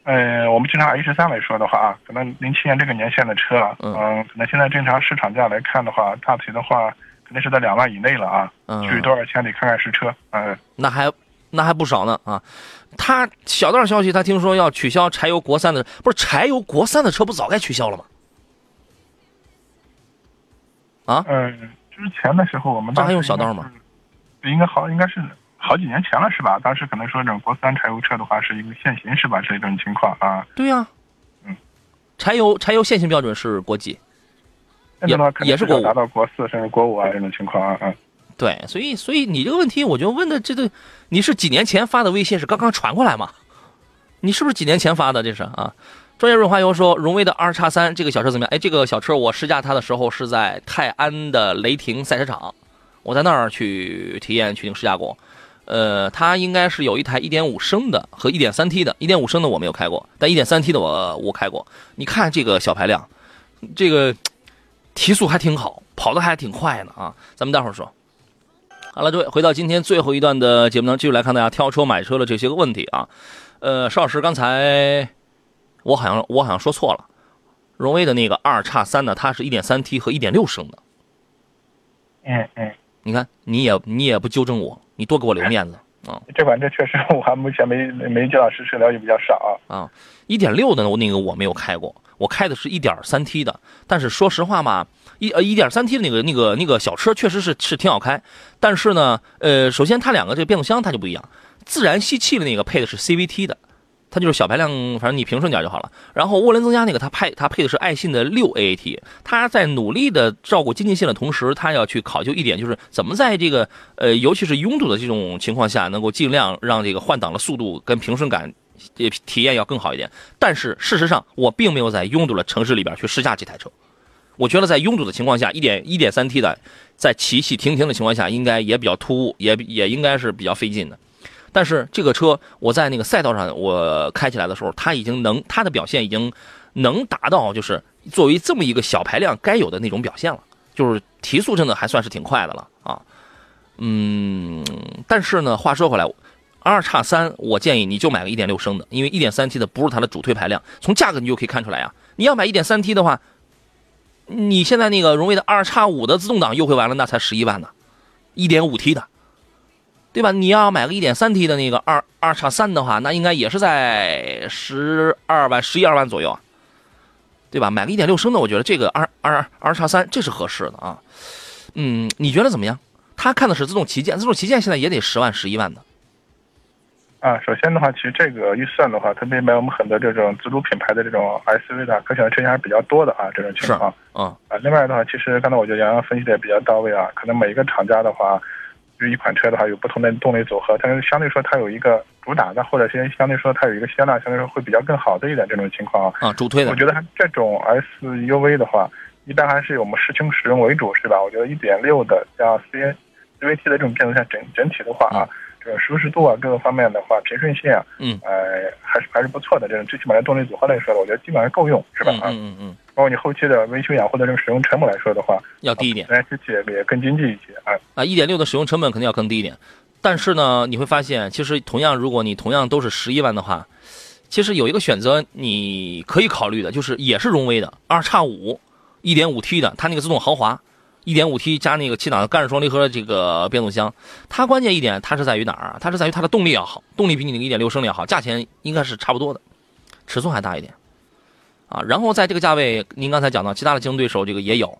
呃，我们经常 H 三来说的话啊，可能零七年这个年限的车，嗯，可能现在正常市场价来看的话，大体的话肯定是在两万以内了啊。嗯，至于多少钱，得看看实车。嗯，那还那还不少呢啊。他小道消息，他听说要取消柴油国三的，不是柴油国三的车不早该取消了吗？啊？嗯，之前的时候我们这还用小道吗？应该好，应该是好几年前了，是吧？当时可能说这种国三柴油车的话是一个限行，是吧？这种情况啊。对呀，嗯，柴油柴油限行标准是国几？也也是国五，达到国四甚至国五啊这种情况啊。嗯，对，所以所以你这个问题，我就问的这个，你是几年前发的微信是刚刚传过来吗？你是不是几年前发的？这是啊。专业润滑油说，荣威的 R 叉三这个小车怎么样？哎，这个小车我试驾它的时候是在泰安的雷霆赛车场。我在那儿去体验去那个试驾过，呃，它应该是有一台1.5升的和 1.3T 的，1.5升的我没有开过，但 1.3T 的我我开过。你看这个小排量，这个提速还挺好，跑的还挺快呢啊。咱们待会儿说。好了，各位，回到今天最后一段的节目呢，继续来看大家挑车买车的这些个问题啊。呃，邵老师，刚才我好像我好像说错了，荣威的那个二叉三呢，它是一点三 T 和一点六升的。嗯嗯。你看，你也你也不纠正我，你多给我留面子啊！这款车确实，我还目前没没接到实车，了解比较少啊。啊，一点六的那个我没有开过，我开的是一点三 T 的。但是说实话嘛，一呃一点三 T 的那个那个那个小车确实是是挺好开。但是呢，呃，首先它两个这个变速箱它就不一样，自然吸气的那个配的是 CVT 的。它就是小排量，反正你平顺点就好了。然后涡轮增压那个，它配它配的是爱信的六 AAT。它在努力的照顾经济性的同时，它要去考究一点，就是怎么在这个呃，尤其是拥堵的这种情况下，能够尽量让这个换挡的速度跟平顺感也体验要更好一点。但是事实上，我并没有在拥堵的城市里边去试驾这台车。我觉得在拥堵的情况下，一点一点三 T 的在起起停停的情况下，应该也比较突兀，也也应该是比较费劲的。但是这个车，我在那个赛道上我开起来的时候，它已经能，它的表现已经能达到，就是作为这么一个小排量该有的那种表现了，就是提速真的还算是挺快的了啊。嗯，但是呢，话说回来二叉三，我建议你就买个1.6升的，因为 1.3T 的不是它的主推排量。从价格你就可以看出来呀，你要买 1.3T 的话，你现在那个荣威的二叉五的自动挡优惠完了，那才十一万呢，1.5T 的，对吧？你要买个 1.3T 的那个二二叉三的话，那应该也是在十二万、十一二万左右啊，对吧？买个1.6升的，我觉得这个二二二叉三这是合适的啊。嗯，你觉得怎么样？他看的是自动旗舰，自动旗舰现在也得十万、十一万的。啊，首先的话，其实这个预算的话，特别买我们很多这种自主品牌的这种 SUV 的可选的车型还是比较多的啊，这种情况。嗯。啊，另外的话，其实刚才我觉得杨洋分析的也比较到位啊，可能每一个厂家的话，就一款车的话有不同的动力组合，但是相对说它有一个主打的，或者是相对说它有一个销量相对说会比较更好的一点这种情况啊。啊主推的。我觉得这种 SUV 的话，一般还是以我们市轻使用为主，是吧？我觉得一点六的像 C CVT 的这种变速箱整整体的话啊。这个舒适度啊，各个方面的话，平顺性啊，嗯，呃，还是还是不错的。这种最起码的动力组合来说，我觉得基本上够用，是吧？嗯嗯嗯。包括你后期的维修养护的这个使用成本来说的话，要低一点，来机器也更经济一些啊。啊，一点六的使用成本肯定要更低一点。但是呢，你会发现，其实同样，如果你同样都是十一万的话，其实有一个选择你可以考虑的，就是也是荣威的二叉五，一点五 T 的，它那个自动豪华。一点五 T 加那个七档的干式双离合的这个变速箱，它关键一点，它是在于哪儿啊？它是在于它的动力要好，动力比你那个一点六升的要好，价钱应该是差不多的，尺寸还大一点，啊，然后在这个价位，您刚才讲到其他的竞争对手这个也有，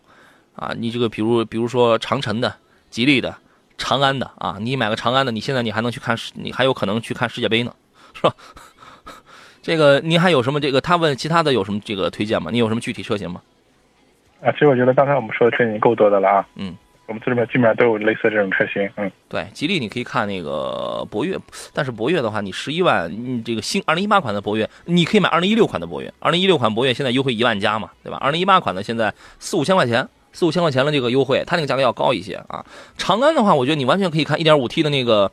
啊，你这个比如比如说长城的、吉利的、长安的啊，你买个长安的，你现在你还能去看世，你还有可能去看世界杯呢，是吧？*laughs* 这个您还有什么这个？他问其他的有什么这个推荐吗？你有什么具体车型吗？啊，其实我觉得刚才我们说的车型够多的了啊。嗯，我们这里面基本上都有类似这种车型。嗯，对，吉利你可以看那个博越，但是博越的话，你十一万，你这个新二零一八款的博越，你可以买二零一六款的博越。二零一六款博越现在优惠一万加嘛，对吧？二零一八款的现在四五千块钱，四五千块钱的这个优惠，它那个价格要高一些啊。长安的话，我觉得你完全可以看一点五 T 的那个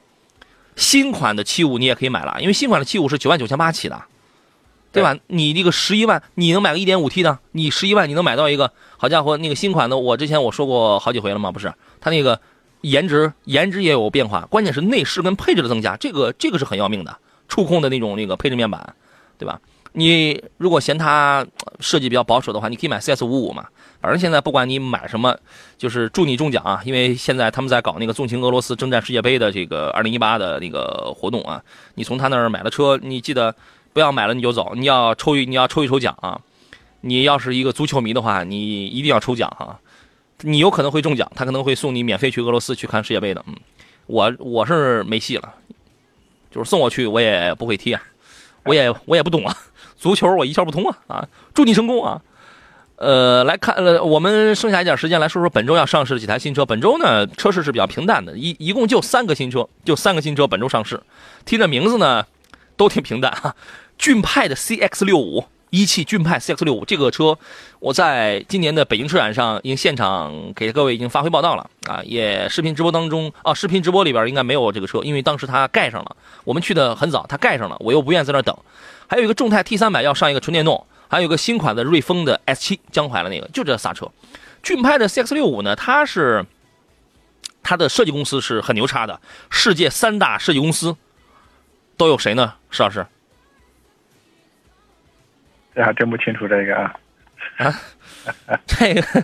新款的七五，你也可以买了，因为新款的七五是九万九千八起的。对吧？你那个十一万，你能买个一点五 T 的？你十一万，你能买到一个好家伙，那个新款的，我之前我说过好几回了嘛？不是，它那个颜值颜值也有变化，关键是内饰跟配置的增加，这个这个是很要命的。触控的那种那个配置面板，对吧？你如果嫌它设计比较保守的话，你可以买 CS 五五嘛。反正现在不管你买什么，就是祝你中奖啊！因为现在他们在搞那个纵情俄罗斯征战世界杯的这个二零一八的那个活动啊。你从他那儿买了车，你记得。不要买了你就走，你要抽一你要抽一抽奖啊！你要是一个足球迷的话，你一定要抽奖哈！你有可能会中奖，他可能会送你免费去俄罗斯去看世界杯的。嗯，我我是没戏了，就是送我去我也不会踢啊，我也我也不懂啊，足球我一窍不通啊啊！祝你成功啊！呃，来看呃，我们剩下一点时间来说说本周要上市的几台新车。本周呢车市是比较平淡的，一一共就三个新车，就三个新车本周上市，听着名字呢都挺平淡哈。骏派的 CX 六五，一汽骏派 CX 六五这个车，我在今年的北京车展上已经现场给各位已经发回报道了啊，也视频直播当中啊，视频直播里边应该没有这个车，因为当时它盖上了，我们去的很早，它盖上了，我又不愿意在那等。还有一个众泰 T 三百要上一个纯电动，还有一个新款的瑞风的 S 七江淮的那个，就这仨车。骏派的 CX 六五呢，它是它的设计公司是很牛叉的，世界三大设计公司都有谁呢？石老师？这还真不清楚这个啊，啊，*laughs* 这个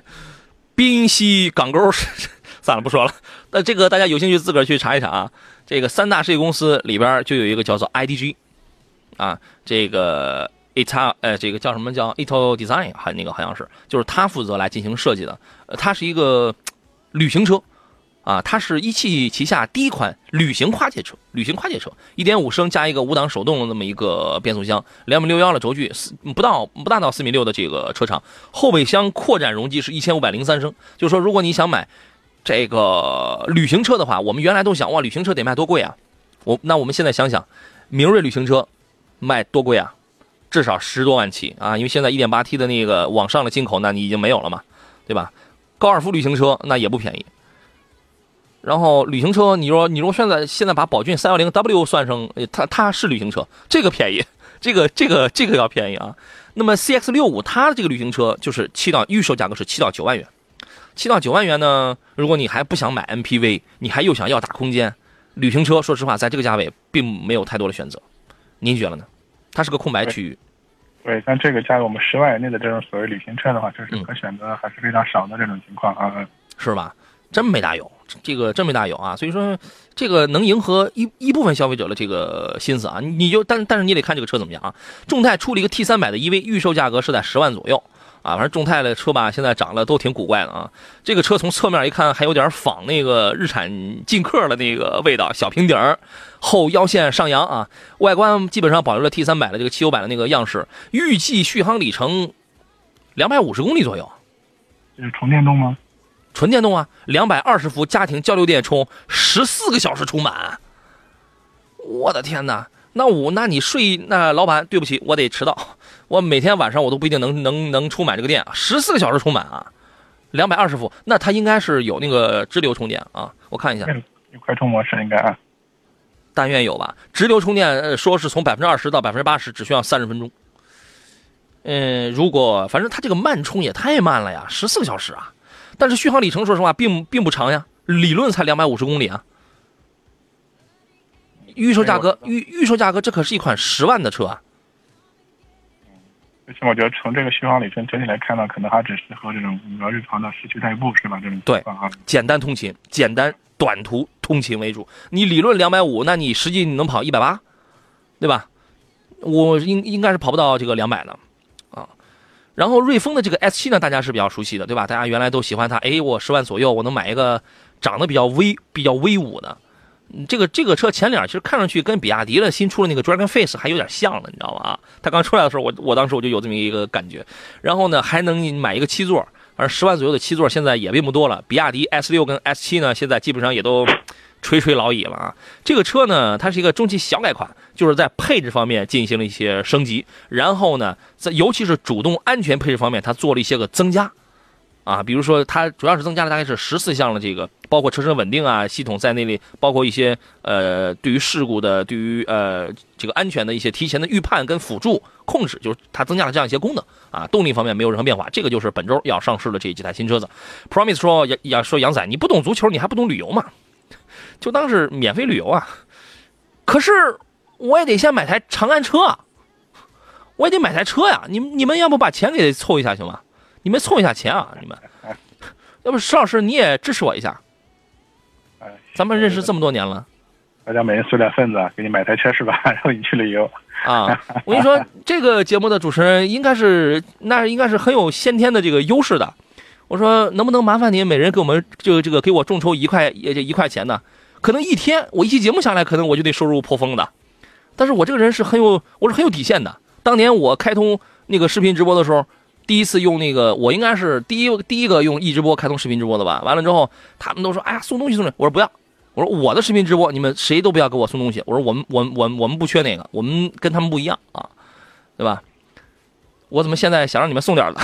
宾夕港沟是 *laughs* 算了不说了。那这个大家有兴趣自个儿去查一查啊。这个三大设计公司里边就有一个叫做 IDG，啊，这个 Ita 呃，这个叫什么叫 Ito Design 还那个好像是，就是他负责来进行设计的。呃，它是一个旅行车。啊，它是一汽旗下第一款旅行跨界车，旅行跨界车，一点五升加一个五档手动的那么一个变速箱，两米六幺的轴距，四不到不大到四米六的这个车长，后备箱扩展容积是一千五百零三升。就是说，如果你想买这个旅行车的话，我们原来都想，哇，旅行车得卖多贵啊？我那我们现在想想，明锐旅行车卖多贵啊？至少十多万起啊！因为现在一点八 T 的那个网上的进口，那你已经没有了嘛，对吧？高尔夫旅行车那也不便宜。然后旅行车，你说你如果现在现在把宝骏三幺零 W 算上，它它是旅行车，这个便宜，*laughs* 这个这个这个要便宜啊。那么 CX 六五它的这个旅行车就是七到预售价格是七到九万元，七到九万元呢，如果你还不想买 MPV，你还又想要大空间，旅行车说实话在这个价位并没有太多的选择，您觉得呢？它是个空白区域。对，像这个价格，我们十万以内的这种所谓旅行车的话，就是嗯可选择还是非常少的这种情况啊。嗯是吧？真没大有，这个真没大有啊！所以说，这个能迎合一一部分消费者的这个心思啊，你就但但是你得看这个车怎么样啊。众泰出了一个 T 三百的 EV，预售价格是在十万左右啊。反正众泰的车吧，现在长得都挺古怪的啊。这个车从侧面一看，还有点仿那个日产劲客的那个味道，小平底儿，后腰线上扬啊。外观基本上保留了 T 三百的这个汽油版的那个样式，预计续航里程两百五十公里左右。这是纯电动吗？纯电动啊，两百二十伏家庭交流电充，十四个小时充满。我的天哪！那我那你睡那老板，对不起，我得迟到。我每天晚上我都不一定能能能充满这个电啊，十四个小时充满啊，两百二十伏，那它应该是有那个直流充电啊。我看一下，快充模式应该啊。但愿有吧。直流充电，呃，说是从百分之二十到百分之八十只需要三十分钟。嗯，如果反正它这个慢充也太慢了呀，十四个小时啊。但是续航里程说实话并并不长呀，理论才两百五十公里啊。预售价格预预售价格，这可是一款十万的车啊。而且我觉得从这个续航里程整体来看呢，可能还只适合这种比较日常的市区代步，是吧？这种情况啊。简单通勤，简单短途通勤为主。你理论两百五，那你实际你能跑一百八，对吧？我应应该是跑不到这个两百的，啊。然后瑞风的这个 S 七呢，大家是比较熟悉的，对吧？大家原来都喜欢它，哎，我十万左右我能买一个长得比较威、比较威武的。这个这个车前脸其实看上去跟比亚迪的新出的那个 Dragon Face 还有点像了，你知道吗？啊，它刚出来的时候，我我当时我就有这么一个感觉。然后呢，还能买一个七座，反正十万左右的七座现在也并不多了。比亚迪 S 六跟 S 七呢，现在基本上也都垂垂老矣了啊。这个车呢，它是一个中期小改款，就是在配置方面进行了一些升级，然后呢，在尤其是主动安全配置方面，它做了一些个增加。啊，比如说它主要是增加了大概是十四项的这个，包括车身稳定啊系统在内里，包括一些呃对于事故的、对于呃这个安全的一些提前的预判跟辅助控制，就是它增加了这样一些功能啊。动力方面没有任何变化，这个就是本周要上市的这几台新车子。Promise 说杨杨说杨仔，你不懂足球，你还不懂旅游吗？就当是免费旅游啊。可是我也得先买台长安车啊，我也得买台车呀。你你们要不把钱给凑一下行吗？你们凑一下钱啊！你们，要不石老师你也支持我一下？哎，咱们认识这么多年了大家每人送点份子，给你买台车是吧？*laughs* 然后你去旅游。啊！我跟你说，这个节目的主持人应该是那应该是很有先天的这个优势的。我说能不能麻烦您每人给我们就这个给我众筹一块也就一块钱呢？可能一天我一期节目下来，可能我就得收入破风的。但是我这个人是很有我是很有底线的。当年我开通那个视频直播的时候。第一次用那个，我应该是第一第一个用易直播开通视频直播的吧。完了之后，他们都说：“哎呀，送东西送东西。”我说：“不要。”我说：“我的视频直播，你们谁都不要给我送东西。”我说：“我们我们我们我们不缺那个，我们跟他们不一样啊，对吧？”我怎么现在想让你们送点了？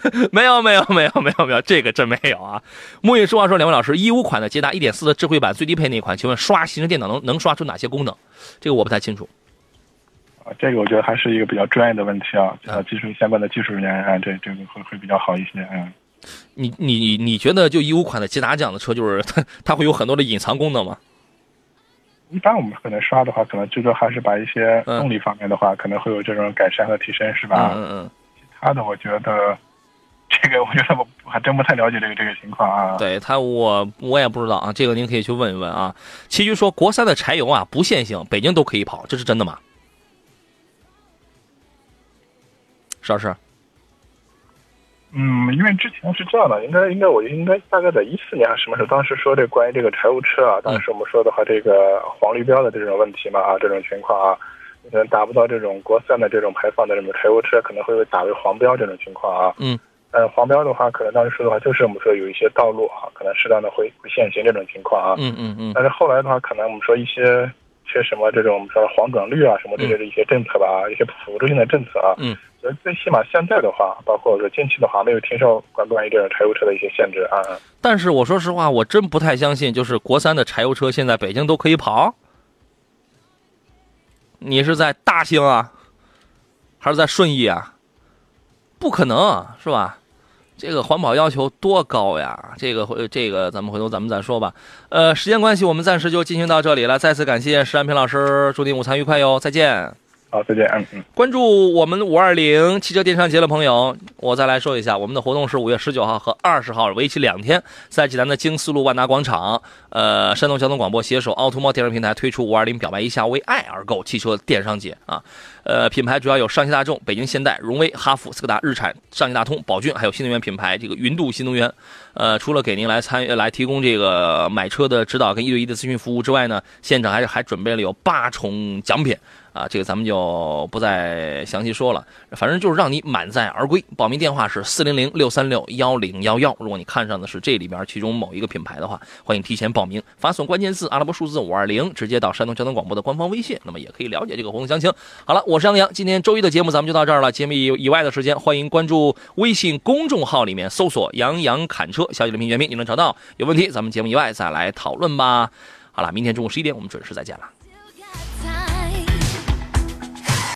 *laughs* 没有没有没有没有没有，这个真没有啊！木影说话说，两位老师，一五款的捷达一点四的智慧版最低配那款，请问刷行车电脑能能刷出哪些功能？这个我不太清楚。啊，这个我觉得还是一个比较专业的问题啊，呃，技术相关的技术人员啊，这这个会会比较好一些，嗯。你你你觉得就一五款的捷达这样的车，就是它 *laughs* 它会有很多的隐藏功能吗？一般我们可能刷的话，可能最多还是把一些动力方面的话，可能会有这种改善和提升，是吧？嗯嗯。其他的，我觉得 *laughs* 这个我觉得我还真不太了解这个这个情况啊。对他，我我也不知道啊，这个您可以去问一问啊。其余说国三的柴油啊不限行，北京都可以跑，这是真的吗？石老师，嗯，因为之前是这样的，应该应该我应该大概在一四年还是什么时候，当时说这关于这个柴油车啊，当时我们说的话，这个黄绿标的这种问题嘛啊，这种情况啊，可能达不到这种国三的这种排放的这种柴油车可能会被打为黄标这种情况啊。嗯。呃，黄标的话，可能当时说的话就是我们说有一些道路啊，可能适当的会会限行这种情况啊。嗯嗯嗯。但是后来的话，可能我们说一些些什么这种我们说黄转绿啊什么这类的一些政策吧，一些辅助性的政策啊。嗯。所以最起码现在的话，包括说近期的话，没有听说关关于这种柴油车的一些限制啊。但是我说实话，我真不太相信，就是国三的柴油车现在北京都可以跑。你是在大兴啊，还是在顺义啊？不可能是吧？这个环保要求多高呀！这个回这个咱们回头咱们再说吧。呃，时间关系，我们暂时就进行到这里了。再次感谢石安平老师，祝您午餐愉快哟，再见。好，再见。嗯嗯。关注我们五二零汽车电商节的朋友，我再来说一下，我们的活动是五月十九号和二十号，为期两天，在济南的京丝路万达广场。呃，山东交通广播携手奥特摩电商平台推出五二零表白一下为爱而购汽车电商节啊。呃，品牌主要有上汽大众、北京现代、荣威、哈弗、斯柯达、日产、上汽大通、宝骏，还有新能源品牌这个云度新能源。呃，除了给您来参与来提供这个买车的指导跟一对一的咨询服务之外呢，现场还是还准备了有八重奖品。啊，这个咱们就不再详细说了，反正就是让你满载而归。报名电话是四零零六三六幺零幺幺。如果你看上的是这里边其中某一个品牌的话，欢迎提前报名，发送关键字阿拉伯数字五二零，直接到山东交通广播的官方微信，那么也可以了解这个活动详情。好了，我是杨洋，今天周一的节目咱们就到这儿了。节目以以外的时间，欢迎关注微信公众号里面搜索“杨洋侃车”，小写的拼音全拼，你能找到。有问题咱们节目以外再来讨论吧。好了，明天中午十一点我们准时再见了。